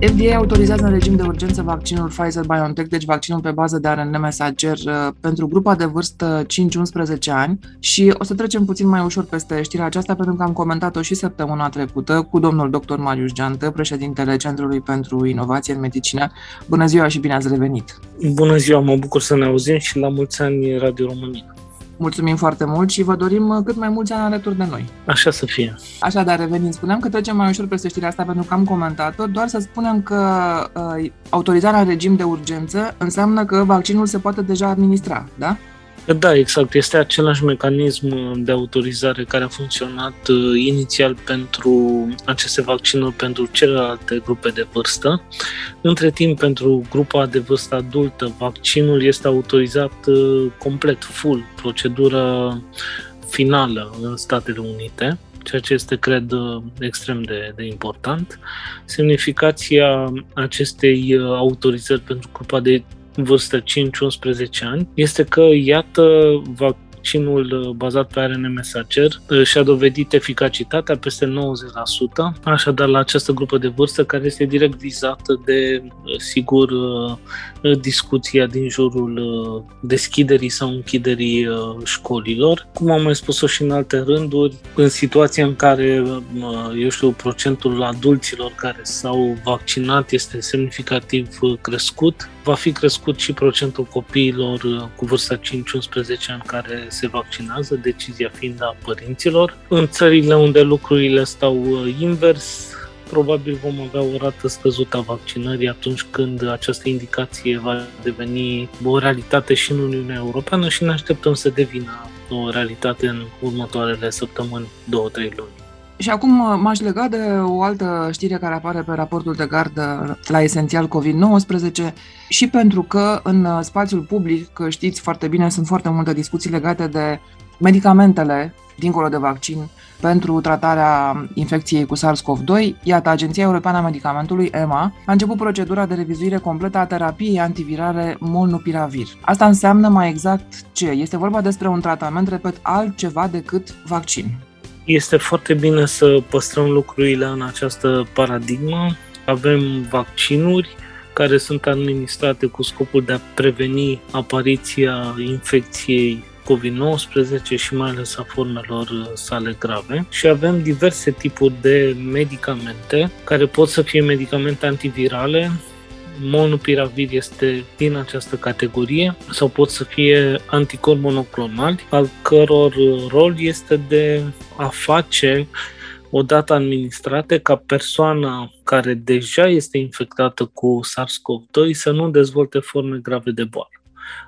FDA autorizează în regim de urgență vaccinul Pfizer-BioNTech, deci vaccinul pe bază de ARN mesager uh, pentru grupa de vârstă 5-11 ani și o să trecem puțin mai ușor peste știrea aceasta pentru că am comentat-o și săptămâna trecută cu domnul dr. Marius Geantă, președintele Centrului pentru Inovație în Medicină. Bună ziua și bine ați revenit! Bună ziua, mă bucur să ne auzim și la mulți ani Radio România! Mulțumim foarte mult și vă dorim uh, cât mai mulți ani alături de noi. Așa să fie. Așadar, revenind, spuneam că trecem mai ușor peste știrea asta pentru că am comentat-o, doar să spunem că uh, autorizarea în regim de urgență înseamnă că vaccinul se poate deja administra, da? Da, exact. Este același mecanism de autorizare care a funcționat uh, inițial pentru aceste vaccinuri pentru celelalte grupe de vârstă. Între timp, pentru grupa de vârstă adultă, vaccinul este autorizat uh, complet, full, procedură finală în Statele Unite ceea ce este, cred, uh, extrem de, de important. Semnificația acestei autorizări pentru grupa de vârstă 5-11 ani este că, iată, va vaccinul uh, bazat pe ARN mesager uh, și-a dovedit eficacitatea peste 90%, așadar la această grupă de vârstă care este direct vizată de, uh, sigur, discuția din jurul deschiderii sau închiderii școlilor. Cum am mai spus-o și în alte rânduri, în situația în care, eu știu, procentul adulților care s-au vaccinat este semnificativ crescut, va fi crescut și procentul copiilor cu vârsta 5-11 ani care se vaccinează, decizia fiind a părinților. În țările unde lucrurile stau uh, invers, probabil vom avea o rată scăzută a vaccinării atunci când această indicație va deveni o realitate și în Uniunea Europeană și ne așteptăm să devină o realitate în următoarele săptămâni, două, trei luni. Și acum uh, m-aș lega de o altă știre care apare pe raportul de gardă la esențial COVID-19 și pentru că în uh, spațiul public, știți foarte bine, sunt foarte multe discuții legate de medicamentele dincolo de vaccin pentru tratarea infecției cu SARS-CoV-2, iată, Agenția Europeană a Medicamentului, EMA, a început procedura de revizuire completă a terapiei antivirale Molnupiravir. Asta înseamnă mai exact ce? Este vorba despre un tratament, repet, altceva decât vaccin. Este foarte bine să păstrăm lucrurile în această paradigmă. Avem vaccinuri care sunt administrate cu scopul de a preveni apariția infecției COVID-19 și mai ales a formelor sale grave și avem diverse tipuri de medicamente care pot să fie medicamente antivirale, molnupiravir este din această categorie sau pot să fie anticorpi monoclonali, al căror rol este de a face odată administrate ca persoana care deja este infectată cu SARS-CoV-2 să nu dezvolte forme grave de boală.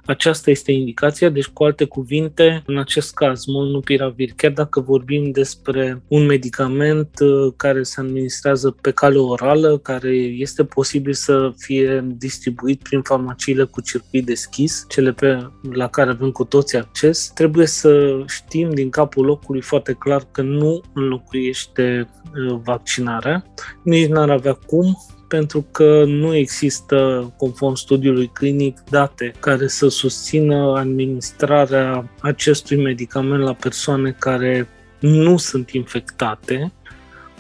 Aceasta este indicația, deci cu alte cuvinte, în acest caz, molnupiravir, chiar dacă vorbim despre un medicament uh, care se administrează pe cale orală, care este posibil să fie distribuit prin farmaciile cu circuit deschis, cele pe, la care avem cu toți acces, trebuie să știm din capul locului foarte clar că nu înlocuiește uh, vaccinarea, nici n-ar avea cum, pentru că nu există, conform studiului clinic, date care să susțină administrarea acestui medicament la persoane care nu sunt infectate.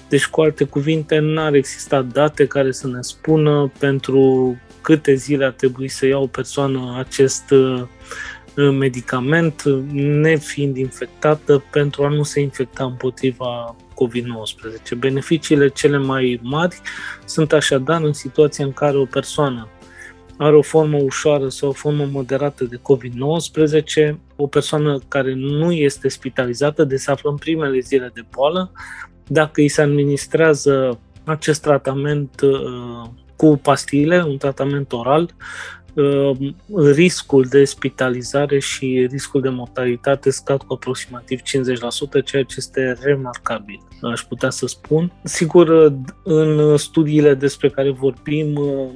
Deci, cu alte cuvinte, n-ar exista date care să ne spună pentru câte zile ar trebui să ia o persoană acest uh, medicament, nefiind infectată, pentru a nu se infecta împotriva COVID-19. Beneficiile cele mai mari sunt așadar în situația în care o persoană are o formă ușoară sau o formă moderată de COVID-19, o persoană care nu este spitalizată, de se află în primele zile de boală, dacă îi se administrează acest tratament uh, cu pastile, un tratament oral, Uh, riscul de spitalizare și riscul de mortalitate scad cu aproximativ 50%, ceea ce este remarcabil, aș putea să spun. Sigur, în studiile despre care vorbim uh,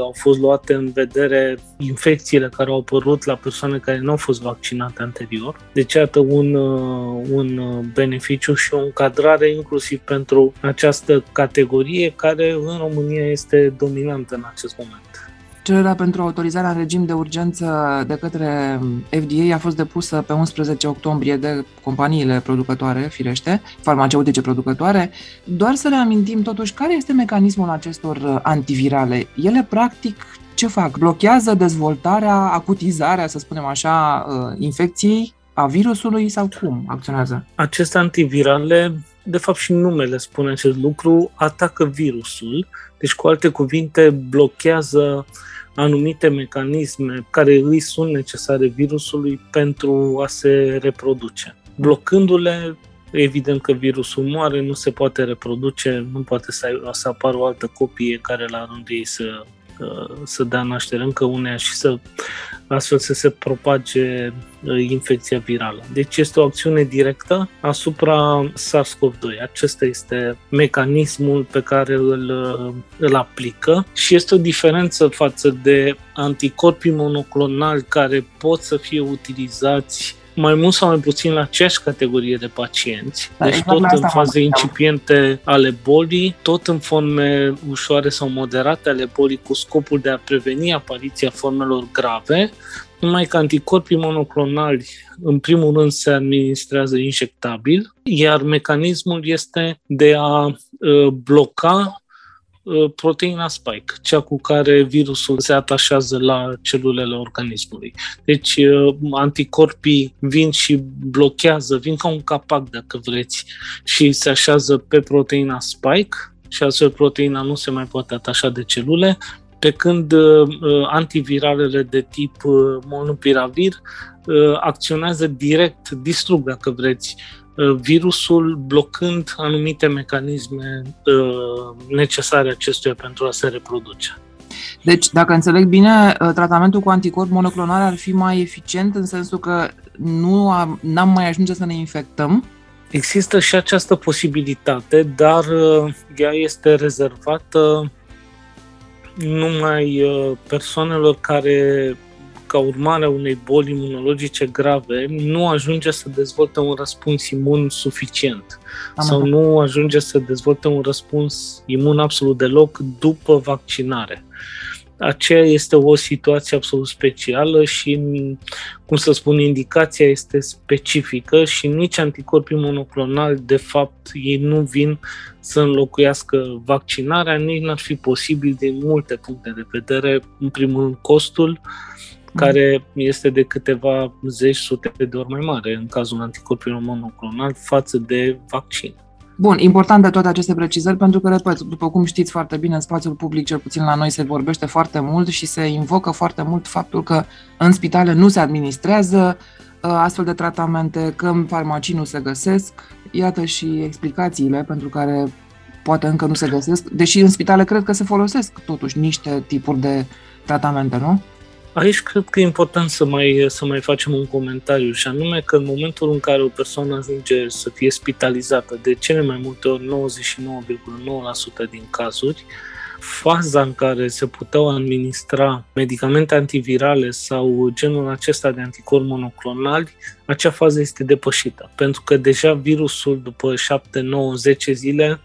au fost luate în vedere infecțiile care au apărut la persoane care nu au fost vaccinate anterior. Deci, iată un, uh, un beneficiu și o încadrare inclusiv pentru această categorie care în România este dominantă în acest moment. Cererea pentru autorizarea în regim de urgență de către FDA a fost depusă pe 11 octombrie de companiile producătoare, firește, farmaceutice producătoare. Doar să reamintim totuși care este mecanismul acestor antivirale. Ele practic ce fac? Blochează dezvoltarea, acutizarea, să spunem așa, uh, infecției a virusului sau cum acționează? Aceste antivirale, de fapt și numele spune acest lucru, atacă virusul, deci cu alte cuvinte blochează anumite mecanisme care îi sunt necesare virusului pentru a se reproduce. Blocându-le, evident că virusul moare, nu se poate reproduce, nu poate să, să apară o altă copie care la rândul ei să să dea naștere încă unea și să astfel să se propage uh, infecția virală. Deci este o acțiune directă asupra SARS-CoV-2. Acesta este mecanismul pe care îl, uh, îl aplică și este o diferență față de anticorpii monoclonali care pot să fie utilizați mai mult sau mai puțin la aceeași categorie de pacienți, da, deci exact tot în faze incipiente ale bolii, tot în forme ușoare sau moderate ale bolii cu scopul de a preveni apariția formelor grave, numai că anticorpii monoclonali, în primul rând, se administrează injectabil, iar mecanismul este de a uh, bloca Uh, proteina spike, cea cu care virusul se atașează la celulele organismului. Deci uh, anticorpii vin și blochează, vin ca un capac, dacă vreți, și se așează pe proteina spike și astfel proteina nu se mai poate atașa de celule, pe când uh, antiviralele de tip monopiravir acționează direct, distrug, dacă vreți, Uh, virusul blocând anumite mecanisme uh, necesare acestuia pentru a se reproduce. Deci, dacă înțeleg bine, uh, tratamentul cu anticorp monoclonal ar fi mai eficient în sensul că nu am, n-am mai ajunge să ne infectăm? Există și această posibilitate, dar ea este rezervată numai persoanelor care ca urmare a unei boli imunologice grave, nu ajunge să dezvolte un răspuns imun suficient Am sau nu ajunge să dezvolte un răspuns imun absolut deloc după vaccinare. Aceea este o situație absolut specială și, cum să spun, indicația este specifică și nici anticorpii monoclonali, de fapt, ei nu vin să înlocuiască vaccinarea, nici n-ar fi posibil din multe puncte de vedere. În primul rând, costul, care este de câteva zeci, sute de ori mai mare în cazul anticorpilor monoclonal față de vaccin. Bun, important de toate aceste precizări, pentru că, repet, după cum știți foarte bine, în spațiul public, cel puțin la noi, se vorbește foarte mult și se invocă foarte mult faptul că în spitale nu se administrează uh, astfel de tratamente, că în farmacii nu se găsesc. Iată și explicațiile pentru care poate încă nu se găsesc, deși în spitale cred că se folosesc totuși niște tipuri de tratamente, nu? Aici cred că e important să mai, să mai facem un comentariu și anume că în momentul în care o persoană ajunge să fie spitalizată, de cele mai multe ori 99,9% din cazuri, faza în care se puteau administra medicamente antivirale sau genul acesta de anticorpi monoclonali, acea fază este depășită. Pentru că deja virusul după 7, 9, 10 zile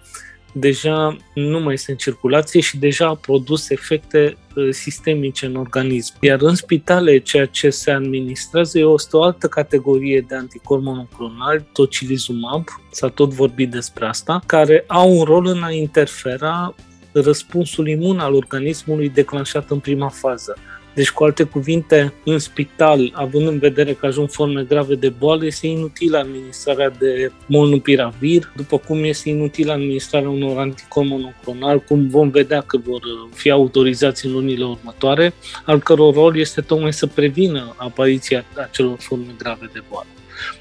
deja nu mai este în circulație și deja a produs efecte uh, sistemice în organism. Iar în spitale, ceea ce se administrează este o altă categorie de anticorpi monoclonali, tocilizumab, s-a tot vorbit despre asta, care au un rol în a interfera răspunsul imun al organismului declanșat în prima fază. Deci, cu alte cuvinte, în spital, având în vedere că ajung forme grave de boală, este inutilă administrarea de molnupiravir, după cum este inutilă administrarea unor anticorpi monoclonal, cum vom vedea că vor fi autorizați în lunile următoare, al căror rol este tocmai să prevină apariția acelor forme grave de boală.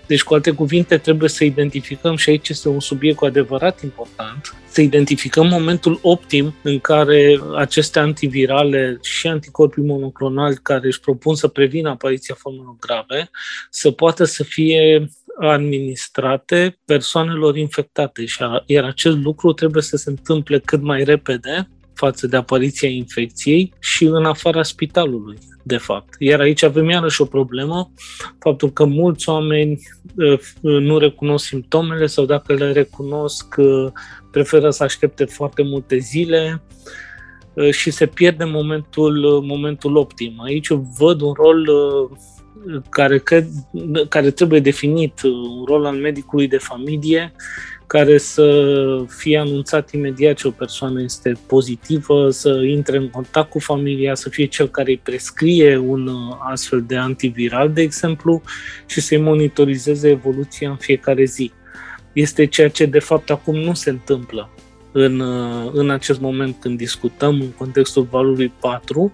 Deci, cu alte cuvinte, trebuie să identificăm, și aici este un subiect cu adevărat important, să identificăm momentul optim în care aceste antivirale și anticorpii monoclonali care își propun să prevină apariția formelor grave să poată să fie administrate persoanelor infectate, iar acest lucru trebuie să se întâmple cât mai repede față de apariția infecției și în afara spitalului, de fapt. Iar aici avem iarăși o problemă, faptul că mulți oameni uh, nu recunosc simptomele sau dacă le recunosc, uh, preferă să aștepte foarte multe zile și se pierde momentul, momentul optim. Aici văd un rol care, cred, care trebuie definit, un rol al medicului de familie, care să fie anunțat imediat ce o persoană este pozitivă, să intre în contact cu familia, să fie cel care îi prescrie un astfel de antiviral, de exemplu, și să-i monitorizeze evoluția în fiecare zi. Este ceea ce de fapt acum nu se întâmplă în, uh, în acest moment când discutăm în contextul valului 4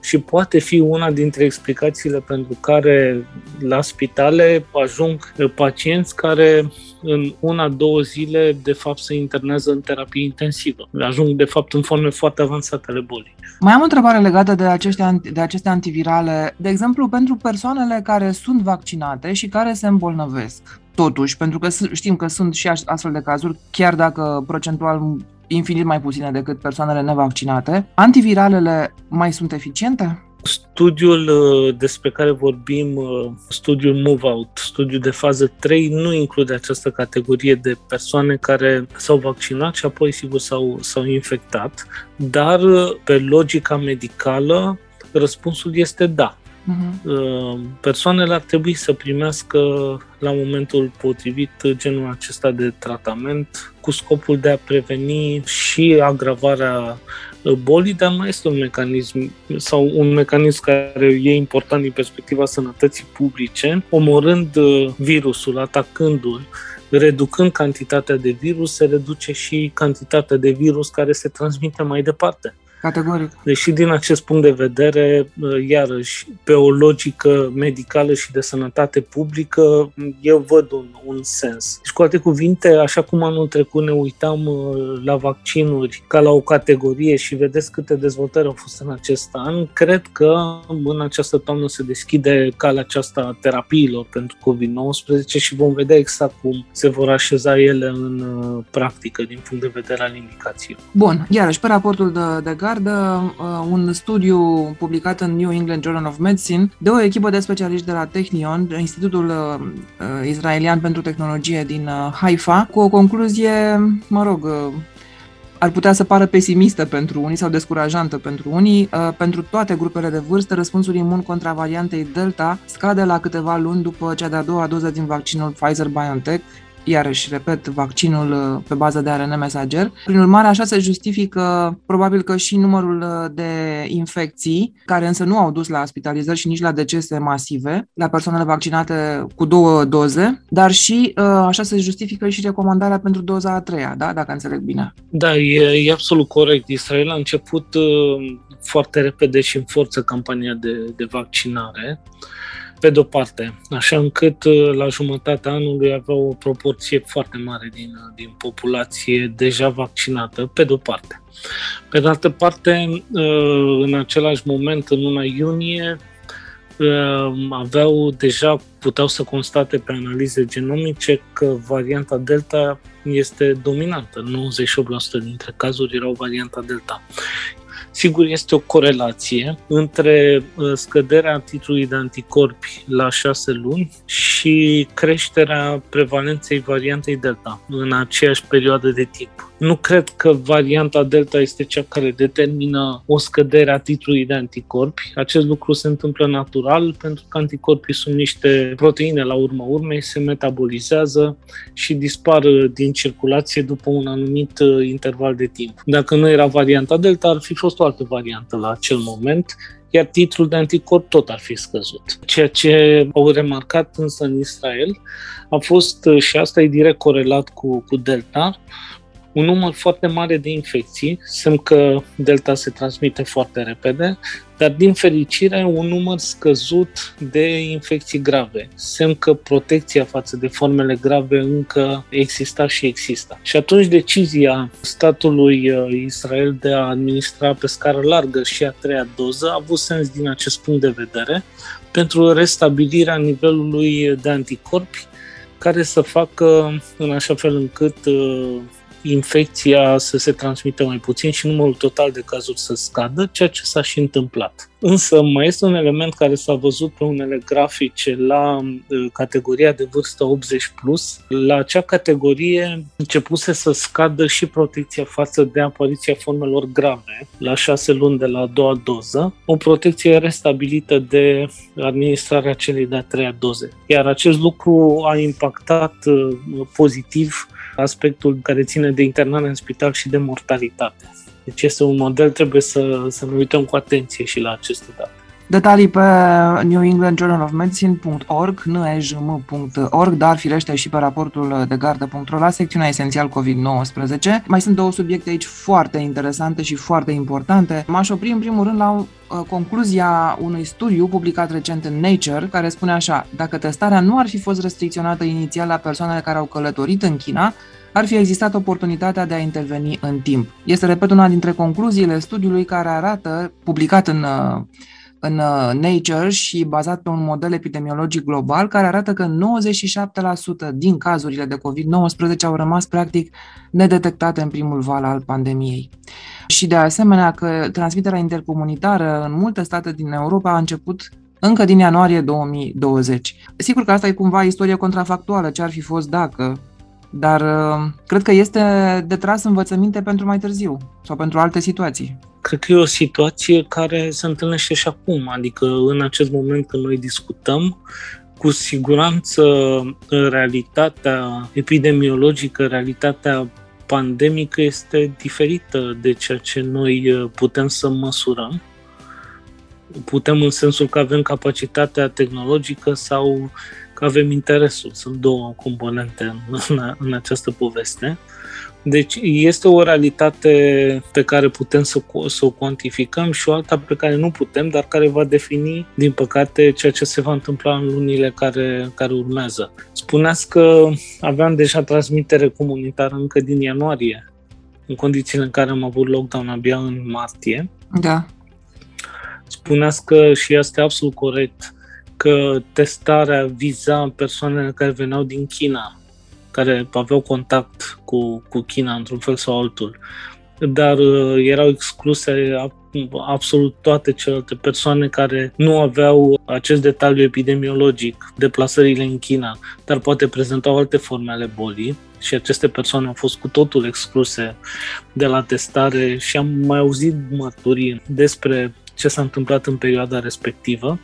și poate fi una dintre explicațiile pentru care la spitale ajung pacienți care în una, două zile de fapt se internează în terapie intensivă. Ajung de fapt în forme foarte avansate ale bolii. Mai am o întrebare legată de aceste, de aceste antivirale. De exemplu, pentru persoanele care sunt vaccinate și care se îmbolnăvesc totuși, pentru că știm că sunt și astfel de cazuri, chiar dacă procentual infinit mai puține decât persoanele nevaccinate, antiviralele mai sunt eficiente? Studiul uh, despre care vorbim, uh, studiul Move Out, studiul de fază 3, nu include această categorie de persoane care s-au vaccinat și apoi, sigur, s-au, s-au infectat, dar uh, pe logica medicală, răspunsul este da. Uh-huh. Persoanele ar trebui să primească la momentul potrivit genul acesta de tratament cu scopul de a preveni și agravarea bolii, dar mai este un mecanism sau un mecanism care e important din perspectiva sănătății publice, omorând uh, virusul, atacându-l, reducând cantitatea de virus, se reduce și cantitatea de virus care se transmite mai departe. Categoric. Deși din acest punct de vedere, uh, iarăși, pe o logică medicală și de sănătate publică, eu văd un, un sens. Deci, cu alte cuvinte, așa cum anul trecut ne uitam uh, la vaccinuri ca la o categorie și vedeți câte dezvoltări au fost în acest an, cred că în această toamnă se deschide calea aceasta a terapiilor pentru COVID-19 și vom vedea exact cum se vor așeza ele în uh, practică din punct de vedere al indicației. Bun, iarăși, pe raportul de, de gardă uh, un studiu publicat în New England Journal of Medicine de o echipă de specialiști de la Technion, Institutul uh, uh, Israelian pentru Tehnologie din uh, Haifa, cu o concluzie, mă rog, uh, ar putea să pară pesimistă pentru unii sau descurajantă pentru unii. Uh, pentru toate grupele de vârstă, răspunsul imun contra variantei Delta scade la câteva luni după cea de-a doua doză din vaccinul Pfizer-BioNTech iarăși, repet, vaccinul uh, pe bază de ARN mesager. Prin urmare, așa se justifică probabil că și numărul uh, de infecții, care însă nu au dus la spitalizări și nici la decese masive la persoanele vaccinate cu două doze, dar și uh, așa se justifică și recomandarea pentru doza a treia, da? dacă înțeleg bine. Da, e, e absolut corect. Israel a început foarte repede și în forță campania de, de vaccinare pe de-o parte, așa încât uh, la jumătatea anului avea o proporție foarte mare din, uh, din populație deja vaccinată, pe de-o parte. Pe de altă parte, uh, în același moment, în luna iunie, aveau deja, puteau să constate pe analize genomice că varianta Delta este dominantă. 98% dintre cazuri erau varianta Delta. Sigur, este o corelație între uh, scăderea titlului de anticorpi la 6 luni și creșterea prevalenței variantei Delta în aceeași perioadă de timp. Nu cred că varianta Delta este cea care determină o scădere a titlului de anticorpi. Acest lucru se întâmplă natural pentru că anticorpii sunt niște proteine la urma urmei, se metabolizează și dispar din circulație după un anumit uh, interval de timp. Dacă nu era varianta Delta, ar fi fost o altă variantă la acel moment iar titlul de anticorp tot ar fi scăzut. Ceea ce au remarcat însă în Israel a fost, uh, și asta e direct corelat cu, cu Delta, un număr foarte mare de infecții, semn că Delta se transmite foarte repede, dar din fericire un număr scăzut de infecții grave, semn că protecția față de formele grave încă exista și există. Și atunci decizia statului uh, Israel de a administra pe scară largă și a treia doză a avut sens din acest punct de vedere pentru restabilirea nivelului de anticorpi care să facă în așa fel încât uh, infecția să se transmită mai puțin și numărul total de cazuri să scadă, ceea ce s-a și întâmplat. Însă mai este un element care s-a văzut pe unele grafice la uh, categoria de vârstă 80+, plus. la acea categorie începuse să scadă și protecția față de apariția formelor grave la 6 luni de la a doua doză, o protecție restabilită de administrarea celei de-a treia doze. Iar acest lucru a impactat uh, pozitiv aspectul care ține de internare în spital și de mortalitate. Deci este un model, trebuie să, să ne uităm cu atenție și la aceste date. Detalii pe New England Journal of Medicine.org, nejm.org, dar firește și pe raportul de gardă.ro la secțiunea esențial COVID-19. Mai sunt două subiecte aici foarte interesante și foarte importante. M-aș opri în primul rând la uh, concluzia unui studiu publicat recent în Nature, care spune așa, dacă testarea nu ar fi fost restricționată inițial la persoanele care au călătorit în China, ar fi existat oportunitatea de a interveni în timp. Este, repet, una dintre concluziile studiului care arată, publicat în uh, în uh, Nature și bazat pe un model epidemiologic global care arată că 97% din cazurile de COVID-19 au rămas practic nedetectate în primul val al pandemiei. Și de asemenea că transmiterea intercomunitară în multe state din Europa a început încă din ianuarie 2020. Sigur că asta e cumva istorie contrafactuală, ce ar fi fost dacă, dar uh, cred că este de tras învățăminte pentru mai târziu sau pentru alte situații. Cred că e o situație care se întâlnește și acum, adică în acest moment când noi discutăm, cu siguranță realitatea epidemiologică, realitatea pandemică este diferită de ceea ce noi uh, putem să măsurăm. Putem în sensul că avem capacitatea tehnologică sau că avem interesul. Sunt două componente în, în, în această poveste. Deci este o realitate pe care putem să, să o cuantificăm și o alta pe care nu putem, dar care va defini, din păcate, ceea ce se va întâmpla în lunile care, care urmează. Spuneați că aveam deja transmitere comunitară încă din ianuarie, în condițiile în care am avut lockdown abia în martie. Da. Spuneați că și este absolut corect că testarea viza persoanele care veneau din China care aveau contact cu, cu China într-un fel sau altul, dar uh, erau excluse absolut toate celelalte persoane care nu aveau acest detaliu epidemiologic, deplasările în China, dar poate prezentau alte forme ale bolii și aceste persoane au fost cu totul excluse de la testare și am mai auzit mărturii despre ce s-a întâmplat în perioada respectivă,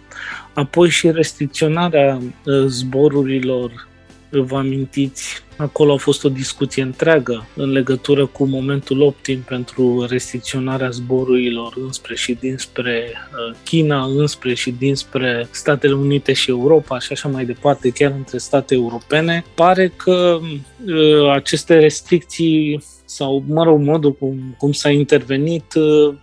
apoi și restricționarea uh, zborurilor vă amintiți, acolo a fost o discuție întreagă în legătură cu momentul optim pentru restricționarea zborurilor înspre și dinspre uh, China, înspre și dinspre Statele Unite și Europa și așa mai departe, chiar între state europene. Pare că uh, aceste restricții sau, mă rog, modul cum, cum s-a intervenit uh,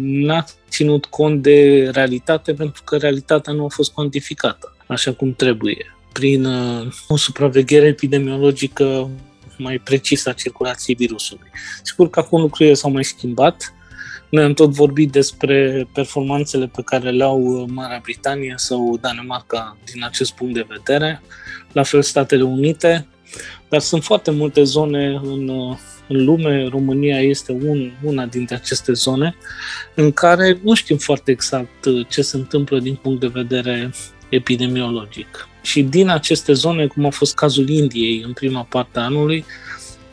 n-a ținut cont de realitate pentru că realitatea nu a fost cuantificată așa cum trebuie prin uh, o supraveghere epidemiologică mai precisă a circulației virusului. Sigur că acum lucrurile s-au mai schimbat. Noi am tot vorbit despre performanțele pe care le au uh, Marea Britanie sau Danemarca din acest punct de vedere, la fel Statele Unite, dar sunt foarte multe zone în, uh, în lume, România este un, una dintre aceste zone, în care nu știm foarte exact ce se întâmplă din punct de vedere epidemiologic. Și din aceste zone, cum a fost cazul Indiei în prima parte a anului,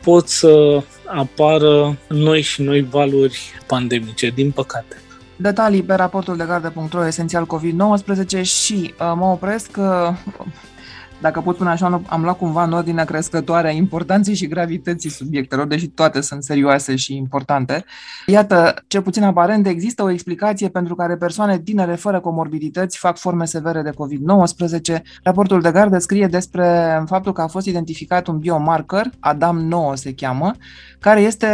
pot să apară noi și noi valuri pandemice, din păcate. Detalii pe raportul de gardă.ro esențial COVID-19 și uh, mă opresc uh, dacă pot spune așa, am luat cumva în ordine crescătoare a importanței și gravității subiectelor, deși toate sunt serioase și importante. Iată, cel puțin aparent, există o explicație pentru care persoane tinere fără comorbidități fac forme severe de COVID-19. Raportul de gardă scrie despre faptul că a fost identificat un biomarker, ADAM9 se cheamă, care este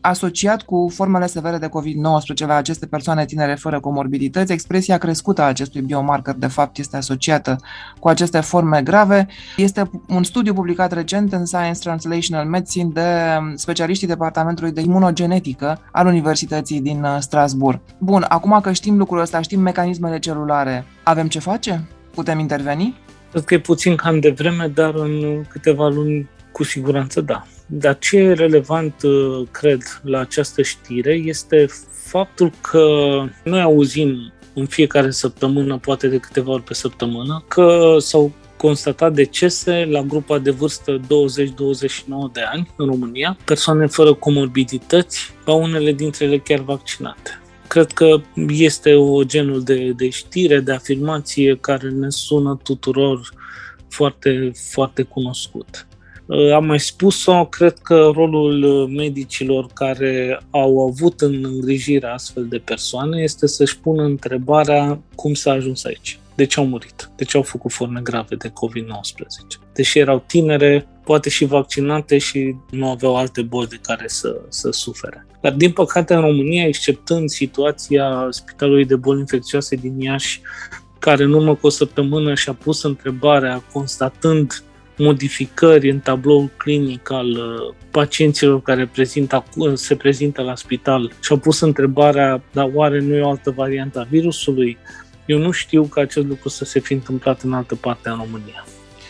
asociat cu formele severe de COVID-19 la aceste persoane tinere fără comorbidități. Expresia crescută a acestui biomarker, de fapt, este asociată cu aceste forme grave. Este un studiu publicat recent în Science Translational Medicine de specialiștii Departamentului de Imunogenetică al Universității din uh, Strasbourg. Bun, acum că știm lucrul ăsta, știm mecanismele celulare, avem ce face? Putem interveni? Cred că e puțin cam de vreme, dar în câteva luni cu siguranță da Dar ce e relevant, cred, la această știre este faptul că noi auzim în fiecare săptămână, poate de câteva ori pe săptămână, că s-au constatat decese la grupa de vârstă 20-29 de ani în România, persoane fără comorbidități, ca unele dintre ele chiar vaccinate. Cred că este o genul de, de știre, de afirmație care ne sună tuturor foarte, foarte cunoscut. Uh, am mai spus-o, cred că rolul uh, medicilor care au avut în îngrijire astfel de persoane este să-și pună întrebarea cum s-a ajuns aici. De ce au murit? De ce au făcut forme grave de COVID-19? Deși erau tinere, poate și vaccinate și nu aveau alte boli de care să, să sufere. Dar, din păcate, în România, exceptând situația Spitalului de Boli Infecțioase din Iași, care în urmă cu o săptămână și-a pus întrebarea, constatând modificări în tabloul clinic al uh, pacienților care prezintă, se prezintă la spital și au pus întrebarea, dar oare nu e o altă variantă a virusului? Eu nu știu că acest lucru să se fi întâmplat în altă parte în România.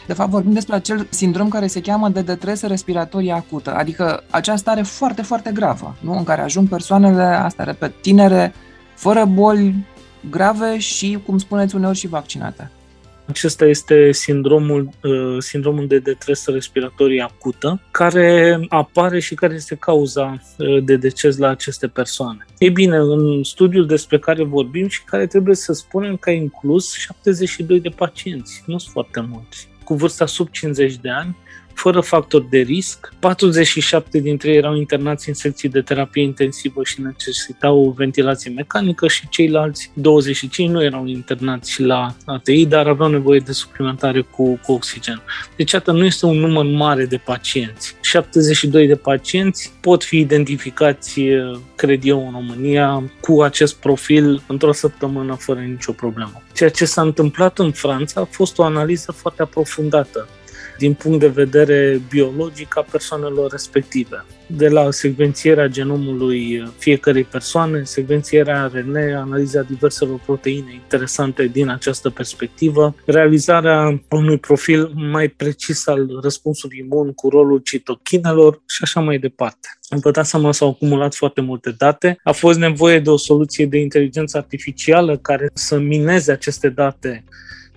De fapt, vorbim despre acel sindrom care se cheamă de detresă respiratorie acută, adică acea stare foarte, foarte gravă, nu? în care ajung persoanele, asta repet, tinere, fără boli grave și, cum spuneți uneori, și vaccinate. Acesta este sindromul, uh, sindromul de detresă respiratorie acută, care apare și care este cauza uh, de deces la aceste persoane. Ei bine, în studiul despre care vorbim și care trebuie să spunem că a inclus 72 de pacienți, nu sunt foarte mulți, cu vârsta sub 50 de ani, fără factor de risc. 47 dintre ei erau internați în secții de terapie intensivă și necesitau ventilație mecanică și ceilalți 25 nu erau internați la ATI, dar aveau nevoie de suplimentare cu, cu oxigen. Deci, atât nu este un număr mare de pacienți. 72 de pacienți pot fi identificați, cred eu, în România cu acest profil într-o săptămână fără nicio problemă. Ceea ce s-a întâmplat în Franța a fost o analiză foarte aprofundată din punct de vedere biologic a persoanelor respective. De la secvențierea genomului fiecărei persoane, secvențierea RNA, analiza diverselor proteine interesante din această perspectivă, realizarea unui profil mai precis al răspunsului imun cu rolul citochinelor și așa mai departe. Vă dați seama, s-au acumulat foarte multe date. A fost nevoie de o soluție de inteligență artificială care să mineze aceste date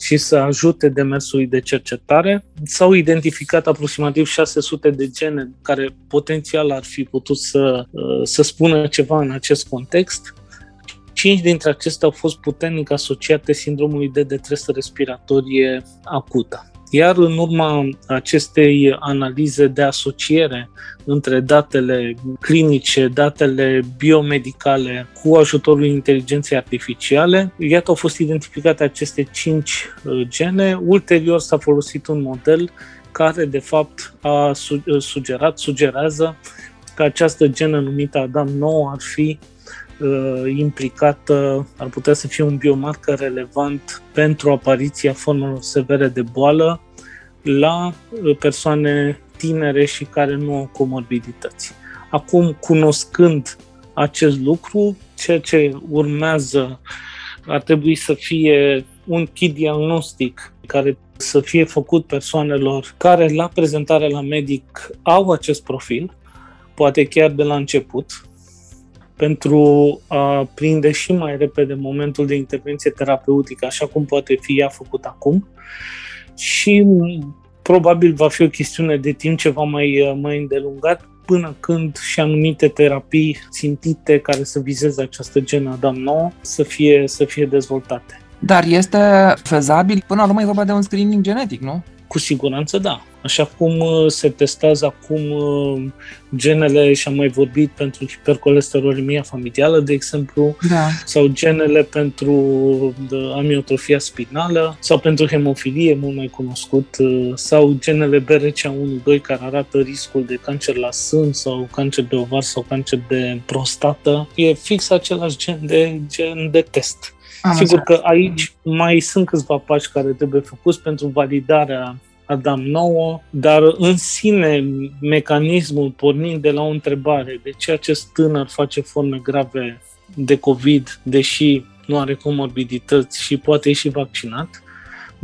și să ajute demersului de cercetare. S-au identificat aproximativ 600 de gene care potențial ar fi putut să, uh, să spună ceva în acest context. Cinci dintre acestea au fost puternic asociate sindromului de detresă respiratorie acută. Iar în urma acestei analize de asociere între datele clinice, datele biomedicale cu ajutorul inteligenței artificiale, iată au fost identificate aceste cinci uh, gene. Ulterior s-a folosit un model care de fapt a uh, sugerat, sugerează că această genă numită ADAM9 ar fi uh, implicată, ar putea să fie un biomarker relevant pentru apariția formelor severe de boală la uh, persoane tinere și care nu au comorbidități. Acum, cunoscând acest lucru, ceea ce urmează ar trebui să fie un kit diagnostic care să fie făcut persoanelor care la prezentare la medic au acest profil, poate chiar de la început, pentru a prinde și mai repede momentul de intervenție terapeutică, așa cum poate fi ea făcut acum. Și probabil va fi o chestiune de timp ceva mai, mai îndelungat până când și anumite terapii țintite care să vizeze această genă Adam 9 să fie, să fie dezvoltate. Dar este fezabil? Până la urmă e vorba de un screening genetic, nu? Cu siguranță da. Așa cum uh, se testează acum uh, genele, și am mai vorbit, pentru hipercolesterolemia familială, de exemplu, da. sau genele pentru uh, amiotrofia spinală, sau pentru hemofilie, mult mai cunoscut, sau genele BRCA1-2 care arată riscul de cancer la sân sau cancer de ovar sau cancer de prostată. E fix același gen de, gen de test. Am Sigur că aici mai sunt câțiva pași care trebuie făcuți pentru validarea Adam 9, dar în sine mecanismul pornind de la o întrebare de ce acest tânăr face forme grave de COVID, deși nu are comorbidități și poate și vaccinat,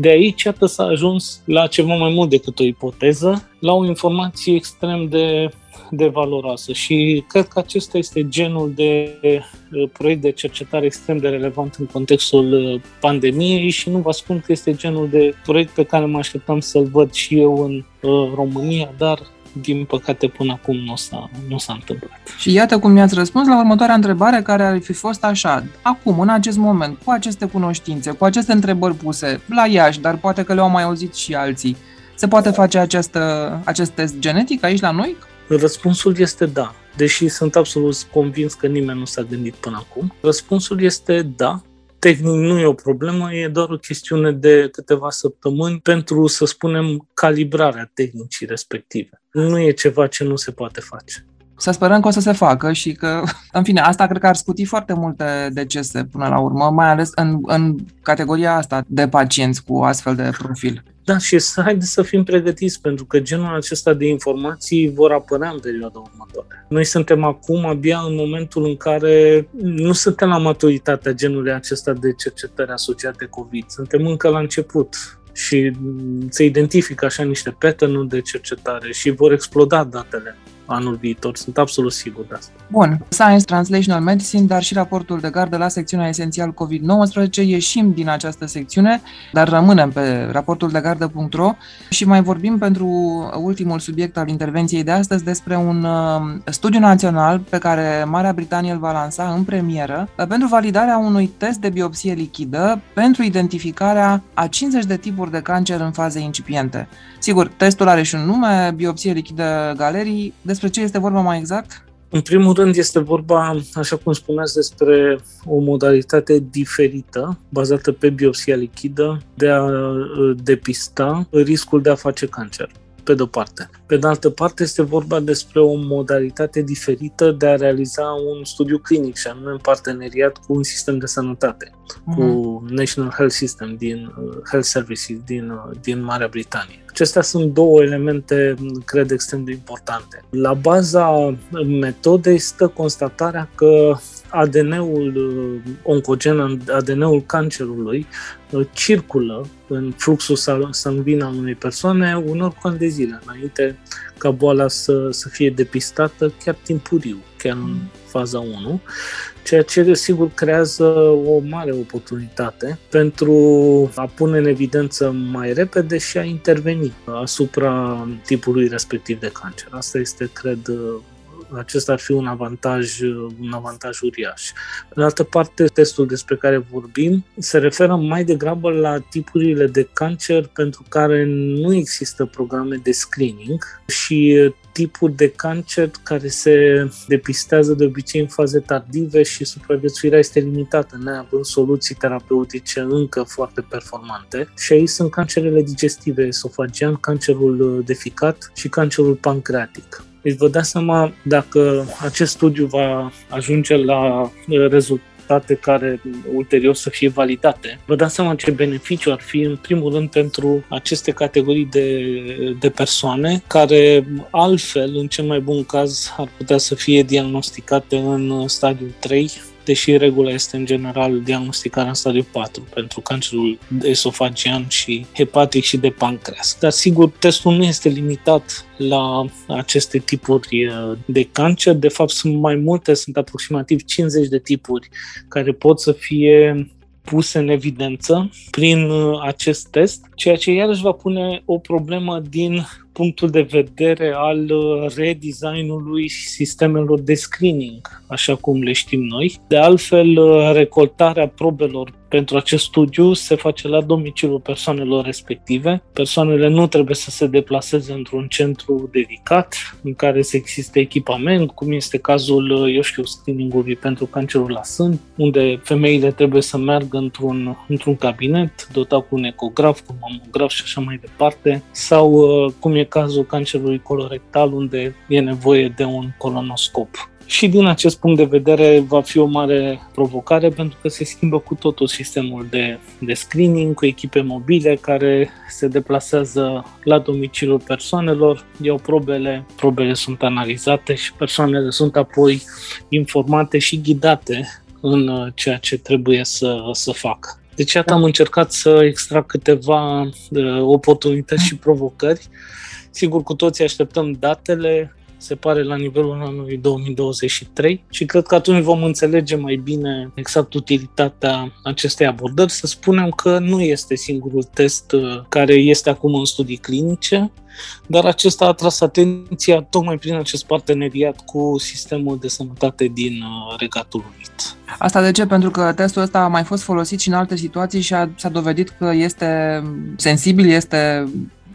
De aici, iată, s-a ajuns la ceva mai mult decât o ipoteză, la o informație extrem de de valoroasă. Și cred că acesta este genul de uh, proiect de cercetare extrem de relevant în contextul uh, pandemiei și nu vă spun că este genul de proiect pe care mă așteptam să-l văd și eu în uh, România, dar din păcate până acum nu s-a, nu s-a întâmplat. Și iată cum mi-ați răspuns la următoarea întrebare care ar fi fost așa. Acum, în acest moment, cu aceste cunoștințe, cu aceste întrebări puse la Iași, dar poate că le-au mai auzit și alții, se poate face această, acest test genetic aici la noi? Răspunsul este da, deși sunt absolut convins că nimeni nu s-a gândit până acum. Răspunsul este da, tehnic nu e o problemă, e doar o chestiune de câteva săptămâni pentru, să spunem, calibrarea tehnicii respective. Nu e ceva ce nu se poate face. Să sperăm că o să se facă și că, în fine, asta cred că ar scuti foarte multe decese până la urmă, mai ales în, în categoria asta de pacienți cu astfel de profil. Da, și să haideți să fim pregătiți, pentru că genul acesta de informații vor apărea în perioada următoare. Noi suntem acum abia în momentul în care nu suntem la maturitatea genului acesta de cercetări asociate COVID. Suntem încă la început și se identifică așa niște pattern de cercetare și vor exploda datele anul viitor. Sunt absolut sigur de asta. Bun. Science Translational Medicine, dar și raportul de gardă la secțiunea esențial COVID-19. Ieșim din această secțiune, dar rămânem pe raportul de gardă.ro și mai vorbim pentru ultimul subiect al intervenției de astăzi despre un uh, studiu național pe care Marea Britanie îl va lansa în premieră uh, pentru validarea unui test de biopsie lichidă pentru identificarea a 50 de tipuri de cancer în faze incipiente. Sigur, testul are și un nume, biopsie lichidă galerii, despre ce este vorba mai exact? În primul rând este vorba, așa cum spuneați, despre o modalitate diferită, bazată pe biopsia lichidă, de a uh, depista riscul de a face cancer pe de-o parte. Pe de altă parte, este vorba despre o modalitate diferită de a realiza un studiu clinic și anume în parteneriat cu un sistem de sănătate, uh-huh. cu National Health System din uh, Health Services din, uh, din Marea Britanie. Acestea sunt două elemente, cred, extrem de importante. La baza metodei stă constatarea că ADN-ul uh, oncogen, ADN-ul cancerului, uh, circulă în fluxul sanguin al unei persoane unor cu ani de zile, înainte ca boala să, să fie depistată chiar timpuriu, chiar în faza 1, ceea ce sigur creează o mare oportunitate pentru a pune în evidență mai repede și a interveni asupra tipului respectiv de cancer. Asta este, cred, acesta ar fi un avantaj, un avantaj uriaș. Pe de altă parte, testul despre care vorbim se referă mai degrabă la tipurile de cancer pentru care nu există programe de screening și tipuri de cancer care se depistează de obicei în faze tardive și supraviețuirea este limitată, neavând soluții terapeutice încă foarte performante. Și aici sunt cancerele digestive, esofagian, cancerul de ficat și cancerul pancreatic. Deci vă dați seama dacă acest studiu va ajunge la uh, rezultate care ulterior să fie validate. Vă dați seama ce beneficiu ar fi, în primul rând, pentru aceste categorii de, de persoane care altfel, în cel mai bun caz, ar putea să fie diagnosticate în stadiul 3 deși regula este în general diagnosticarea în stadiul 4 pentru cancerul esofagian și hepatic și de pancreas. Dar sigur, testul nu este limitat la aceste tipuri uh, de cancer. De fapt, sunt mai multe, sunt aproximativ 50 de tipuri care pot să fie puse în evidență prin uh, acest test, ceea ce iarăși va pune o problemă din punctul de vedere al uh, redesignului sistemelor de screening, așa cum le știm noi. De altfel, uh, recoltarea probelor pentru acest studiu se face la domiciliul persoanelor respective. Persoanele nu trebuie să se deplaseze într-un centru dedicat în care să existe echipament, cum este cazul, uh, eu știu, screening-ului pentru cancerul la sân, unde femeile trebuie să meargă într-un, într-un cabinet dotat cu un ecograf, cu un mamograf și așa mai departe, sau cum e cazul cancerului colorectal, unde e nevoie de un colonoscop. Și din acest punct de vedere va fi o mare provocare pentru că se schimbă cu totul sistemul de, de screening cu echipe mobile care se deplasează la domiciliul persoanelor, iau probele, probele sunt analizate și persoanele sunt apoi informate și ghidate în ceea ce trebuie să, să facă. Deci iată am încercat să extrag câteva uh, oportunități și provocări. Sigur, cu toții așteptăm datele, se pare la nivelul anului 2023 și cred că atunci vom înțelege mai bine exact utilitatea acestei abordări. Să spunem că nu este singurul test uh, care este acum în studii clinice, dar acesta a atras atenția tocmai prin acest parteneriat cu sistemul de sănătate din uh, Regatul Unit. Asta de ce? Pentru că testul ăsta a mai fost folosit și în alte situații și a, s-a dovedit că este sensibil, este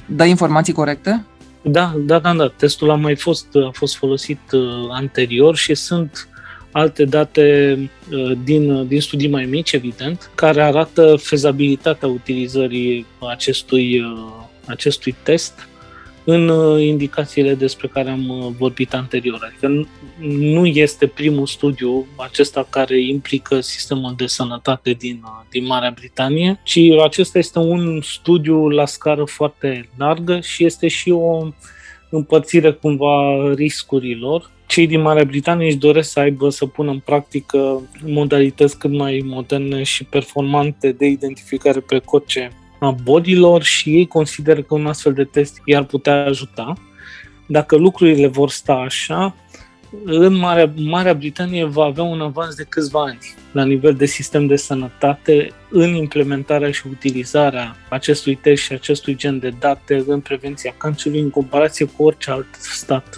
dă informații corecte? Da, da, da, da. Testul a mai fost, a fost folosit uh, anterior și sunt alte date uh, din, din studii mai mici, evident, care arată fezabilitatea utilizării acestui, uh, acestui test în uh, indicațiile despre care am uh, vorbit anterior. Adică nu este primul studiu acesta care implică sistemul de sănătate din, uh, din Marea Britanie, ci acesta este un studiu la scară foarte largă și este și o împărțire cumva riscurilor. Cei din Marea Britanie își doresc să aibă, să pună în practică modalități cât mai moderne și performante de identificare precoce a bolilor și ei consideră că un astfel de test i-ar putea ajuta. Dacă lucrurile vor sta așa, în Marea, Marea Britanie va avea un avans de câțiva ani la nivel de sistem de sănătate în implementarea și utilizarea acestui test și acestui gen de date în prevenția cancerului în comparație cu orice alt stat,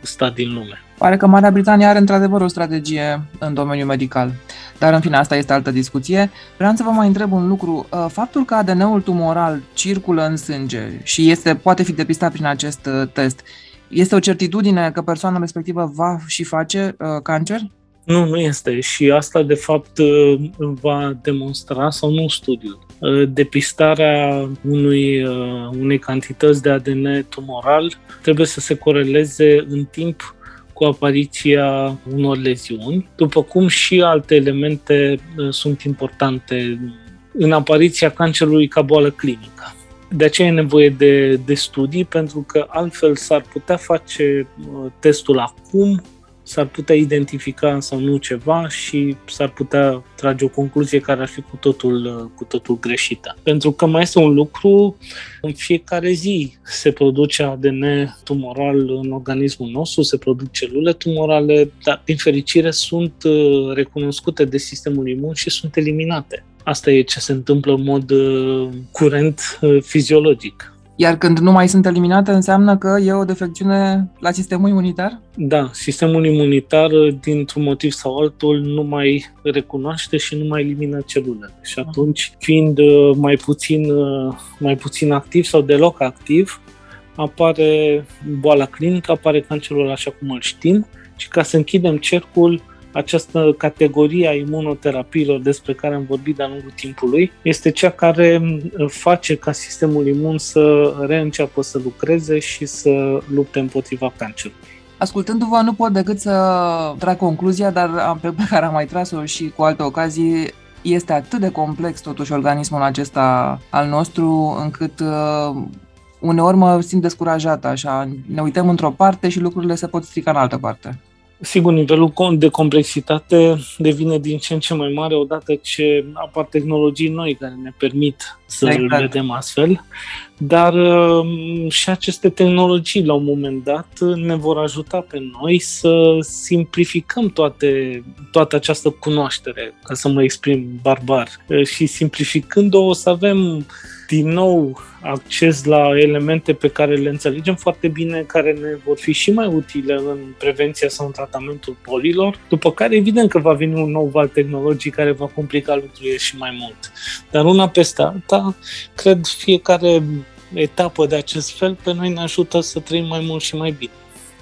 stat din lume. Pare că Marea Britanie are într-adevăr o strategie în domeniul medical. Dar în fine, asta este altă discuție. Vreau să vă mai întreb un lucru. Uh, faptul că ADN-ul tumoral circulă în sânge și este, poate fi depistat prin acest uh, test, este o certitudine că persoana respectivă va și face uh, cancer? Nu, nu este. Și asta, de fapt, uh, va demonstra, sau nu studiul, depistarea unui, unei cantități de ADN tumoral trebuie să se coreleze în timp cu apariția unor leziuni, după cum și alte elemente uh, sunt importante în apariția cancerului ca boală clinică. De aceea e nevoie de, de studii, pentru că altfel s-ar putea face uh, testul acum s-ar putea identifica sau nu ceva și s-ar putea trage o concluzie care ar fi cu totul, cu totul greșită. Pentru că mai este un lucru, în fiecare zi se produce ADN tumoral în organismul nostru, se produc celule tumorale, dar din fericire sunt uh, recunoscute de sistemul imun și sunt eliminate. Asta e ce se întâmplă în mod uh, curent uh, fiziologic. Iar când nu mai sunt eliminate, înseamnă că e o defecțiune la sistemul imunitar? Da, sistemul imunitar, dintr-un motiv sau altul, nu mai recunoaște și nu mai elimină celulele. Și atunci, fiind uh, mai puțin, uh, mai puțin activ sau deloc activ, apare boala clinică, apare cancerul așa cum îl știm și ca să închidem cercul, această categorie a imunoterapiilor despre care am vorbit de-a lungul timpului este cea care face ca sistemul imun să reînceapă să lucreze și să lupte împotriva cancerului. Ascultându-vă, nu pot decât să trag concluzia, dar pe care am mai tras-o și cu alte ocazii, este atât de complex totuși organismul acesta al nostru, încât uh, uneori mă simt descurajată, așa, ne uităm într-o parte și lucrurile se pot strica în altă parte. Sigur, nivelul de complexitate devine din ce în ce mai mare odată ce apar tehnologii noi care ne permit să exact. îl vedem astfel, dar um, și aceste tehnologii la un moment dat ne vor ajuta pe noi să simplificăm toate, toată această cunoaștere, ca să mă exprim barbar. Și simplificând-o o să avem din nou acces la elemente pe care le înțelegem foarte bine, care ne vor fi și mai utile în prevenția sau în tratamentul bolilor, după care evident că va veni un nou val tehnologic care va complica lucrurile și mai mult. Dar una peste alta, cred fiecare etapă de acest fel pe noi ne ajută să trăim mai mult și mai bine.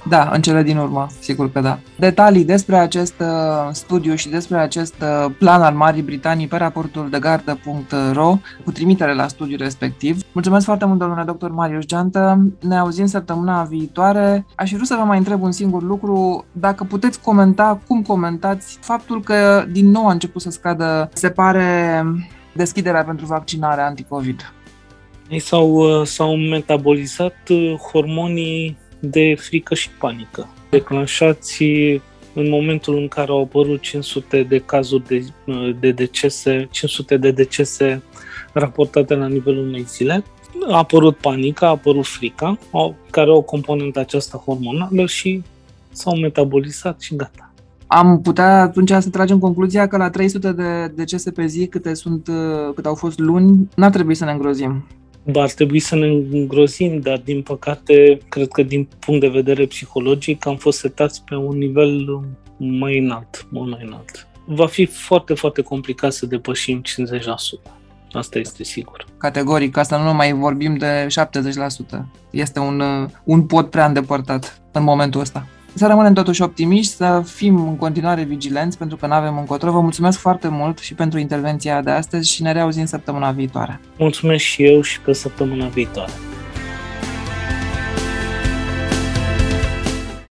Da, în cele din urmă, sigur că da. Detalii despre acest uh, studiu și despre acest uh, plan al Marii Britanii pe raportul de gardă.ro cu trimitere la studiul respectiv. Mulțumesc foarte mult, domnule doctor Marius Geantă. Ne auzim săptămâna viitoare. Aș vrea să vă mai întreb un singur lucru. Dacă puteți comenta, cum comentați faptul că din nou a început să scadă, se pare, deschiderea pentru vaccinare anticovid? Ei s-au, uh, s-au metabolizat hormonii de frică și panică, declanșați în momentul în care au apărut 500 de cazuri de, de decese, 500 de decese raportate la nivelul unei zile, a apărut panica, a apărut frica, care au o componentă aceasta hormonală și s-au metabolizat și gata. Am putea atunci să tragem concluzia că la 300 de decese pe zi, câte, sunt, câte au fost luni, n-ar trebui să ne îngrozim. Ba, ar trebui să ne îngrozim, dar din păcate, cred că din punct de vedere psihologic am fost setați pe un nivel mai înalt, mult mai înalt. Va fi foarte, foarte complicat să depășim 50%. Asta este sigur. Categoric, asta nu mai vorbim de 70%. Este un, un pod prea îndepărtat în momentul ăsta. Să rămânem totuși optimiști, să fim în continuare vigilenți, pentru că nu avem încotro. Vă mulțumesc foarte mult și pentru intervenția de astăzi și ne reauzim săptămâna viitoare. Mulțumesc și eu și pe săptămâna viitoare.